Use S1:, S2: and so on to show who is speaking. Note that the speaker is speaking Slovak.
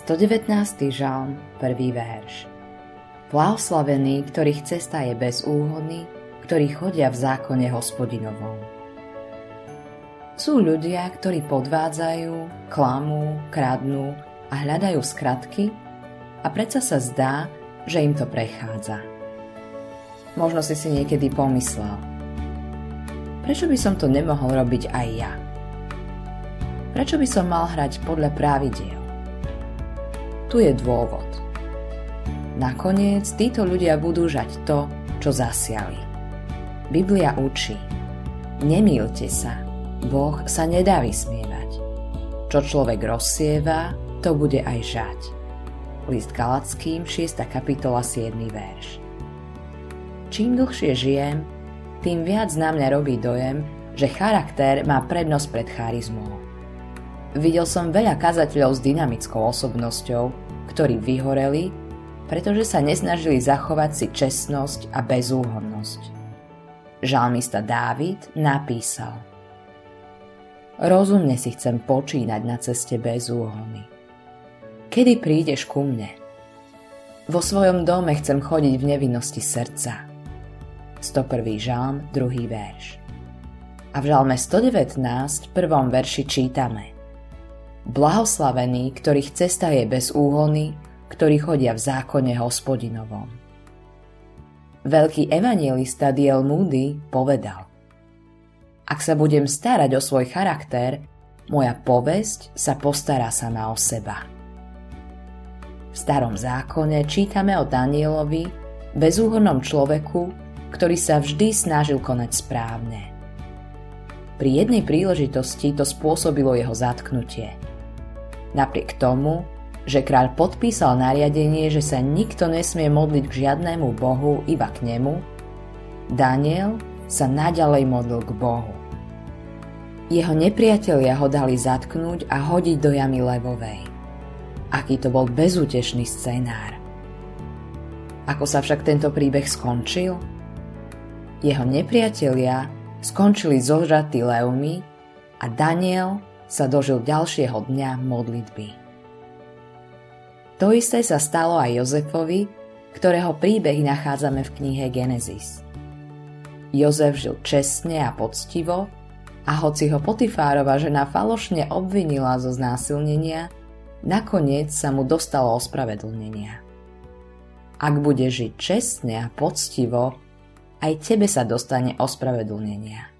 S1: 119. žalm, prvý verš. Blahoslavený, ktorých cesta je bez úhony, ktorí chodia v zákone hospodinovom. Sú ľudia, ktorí podvádzajú, klamú, kradnú a hľadajú skratky a predsa sa zdá, že im to prechádza. Možno si si niekedy pomyslel, prečo by som to nemohol robiť aj ja? Prečo by som mal hrať podľa pravidiel? Tu je dôvod. Nakoniec títo ľudia budú žať to, čo zasiali. Biblia učí. Nemýlte sa. Boh sa nedá vysmievať. Čo človek rozsieva, to bude aj žať. List Galackým, 6. kapitola, 7. verš. Čím dlhšie žijem, tým viac na mňa robí dojem, že charakter má prednosť pred charizmou. Videl som veľa kazateľov s dynamickou osobnosťou, ktorí vyhoreli, pretože sa nesnažili zachovať si čestnosť a bezúhonnosť. Žalmista Dávid napísal Rozumne si chcem počínať na ceste bez úhony. Kedy prídeš ku mne? Vo svojom dome chcem chodiť v nevinnosti srdca. 101. žalm, 2. verš. A v žalme 119, prvom verši čítame – Blahoslavení, ktorých cesta je bez úhony, ktorí chodia v zákone hospodinovom. Veľký evangelista Diel Moody povedal Ak sa budem starať o svoj charakter, moja povesť sa postará sama o seba. V starom zákone čítame o Danielovi, bezúhodnom človeku, ktorý sa vždy snažil konať správne. Pri jednej príležitosti to spôsobilo jeho zatknutie – Napriek tomu, že kráľ podpísal nariadenie, že sa nikto nesmie modliť k žiadnemu bohu, iba k nemu, Daniel sa naďalej modlil k Bohu. Jeho nepriatelia ho dali zatknúť a hodiť do jamy levovej. Aký to bol bezútešný scenár. Ako sa však tento príbeh skončil? Jeho nepriatelia skončili zožratí levmi a Daniel sa dožil ďalšieho dňa modlitby. To isté sa stalo aj Jozefovi, ktorého príbehy nachádzame v knihe Genesis. Jozef žil čestne a poctivo a hoci ho Potifárova žena falošne obvinila zo znásilnenia, nakoniec sa mu dostalo ospravedlnenia. Ak bude žiť čestne a poctivo, aj tebe sa dostane ospravedlnenia.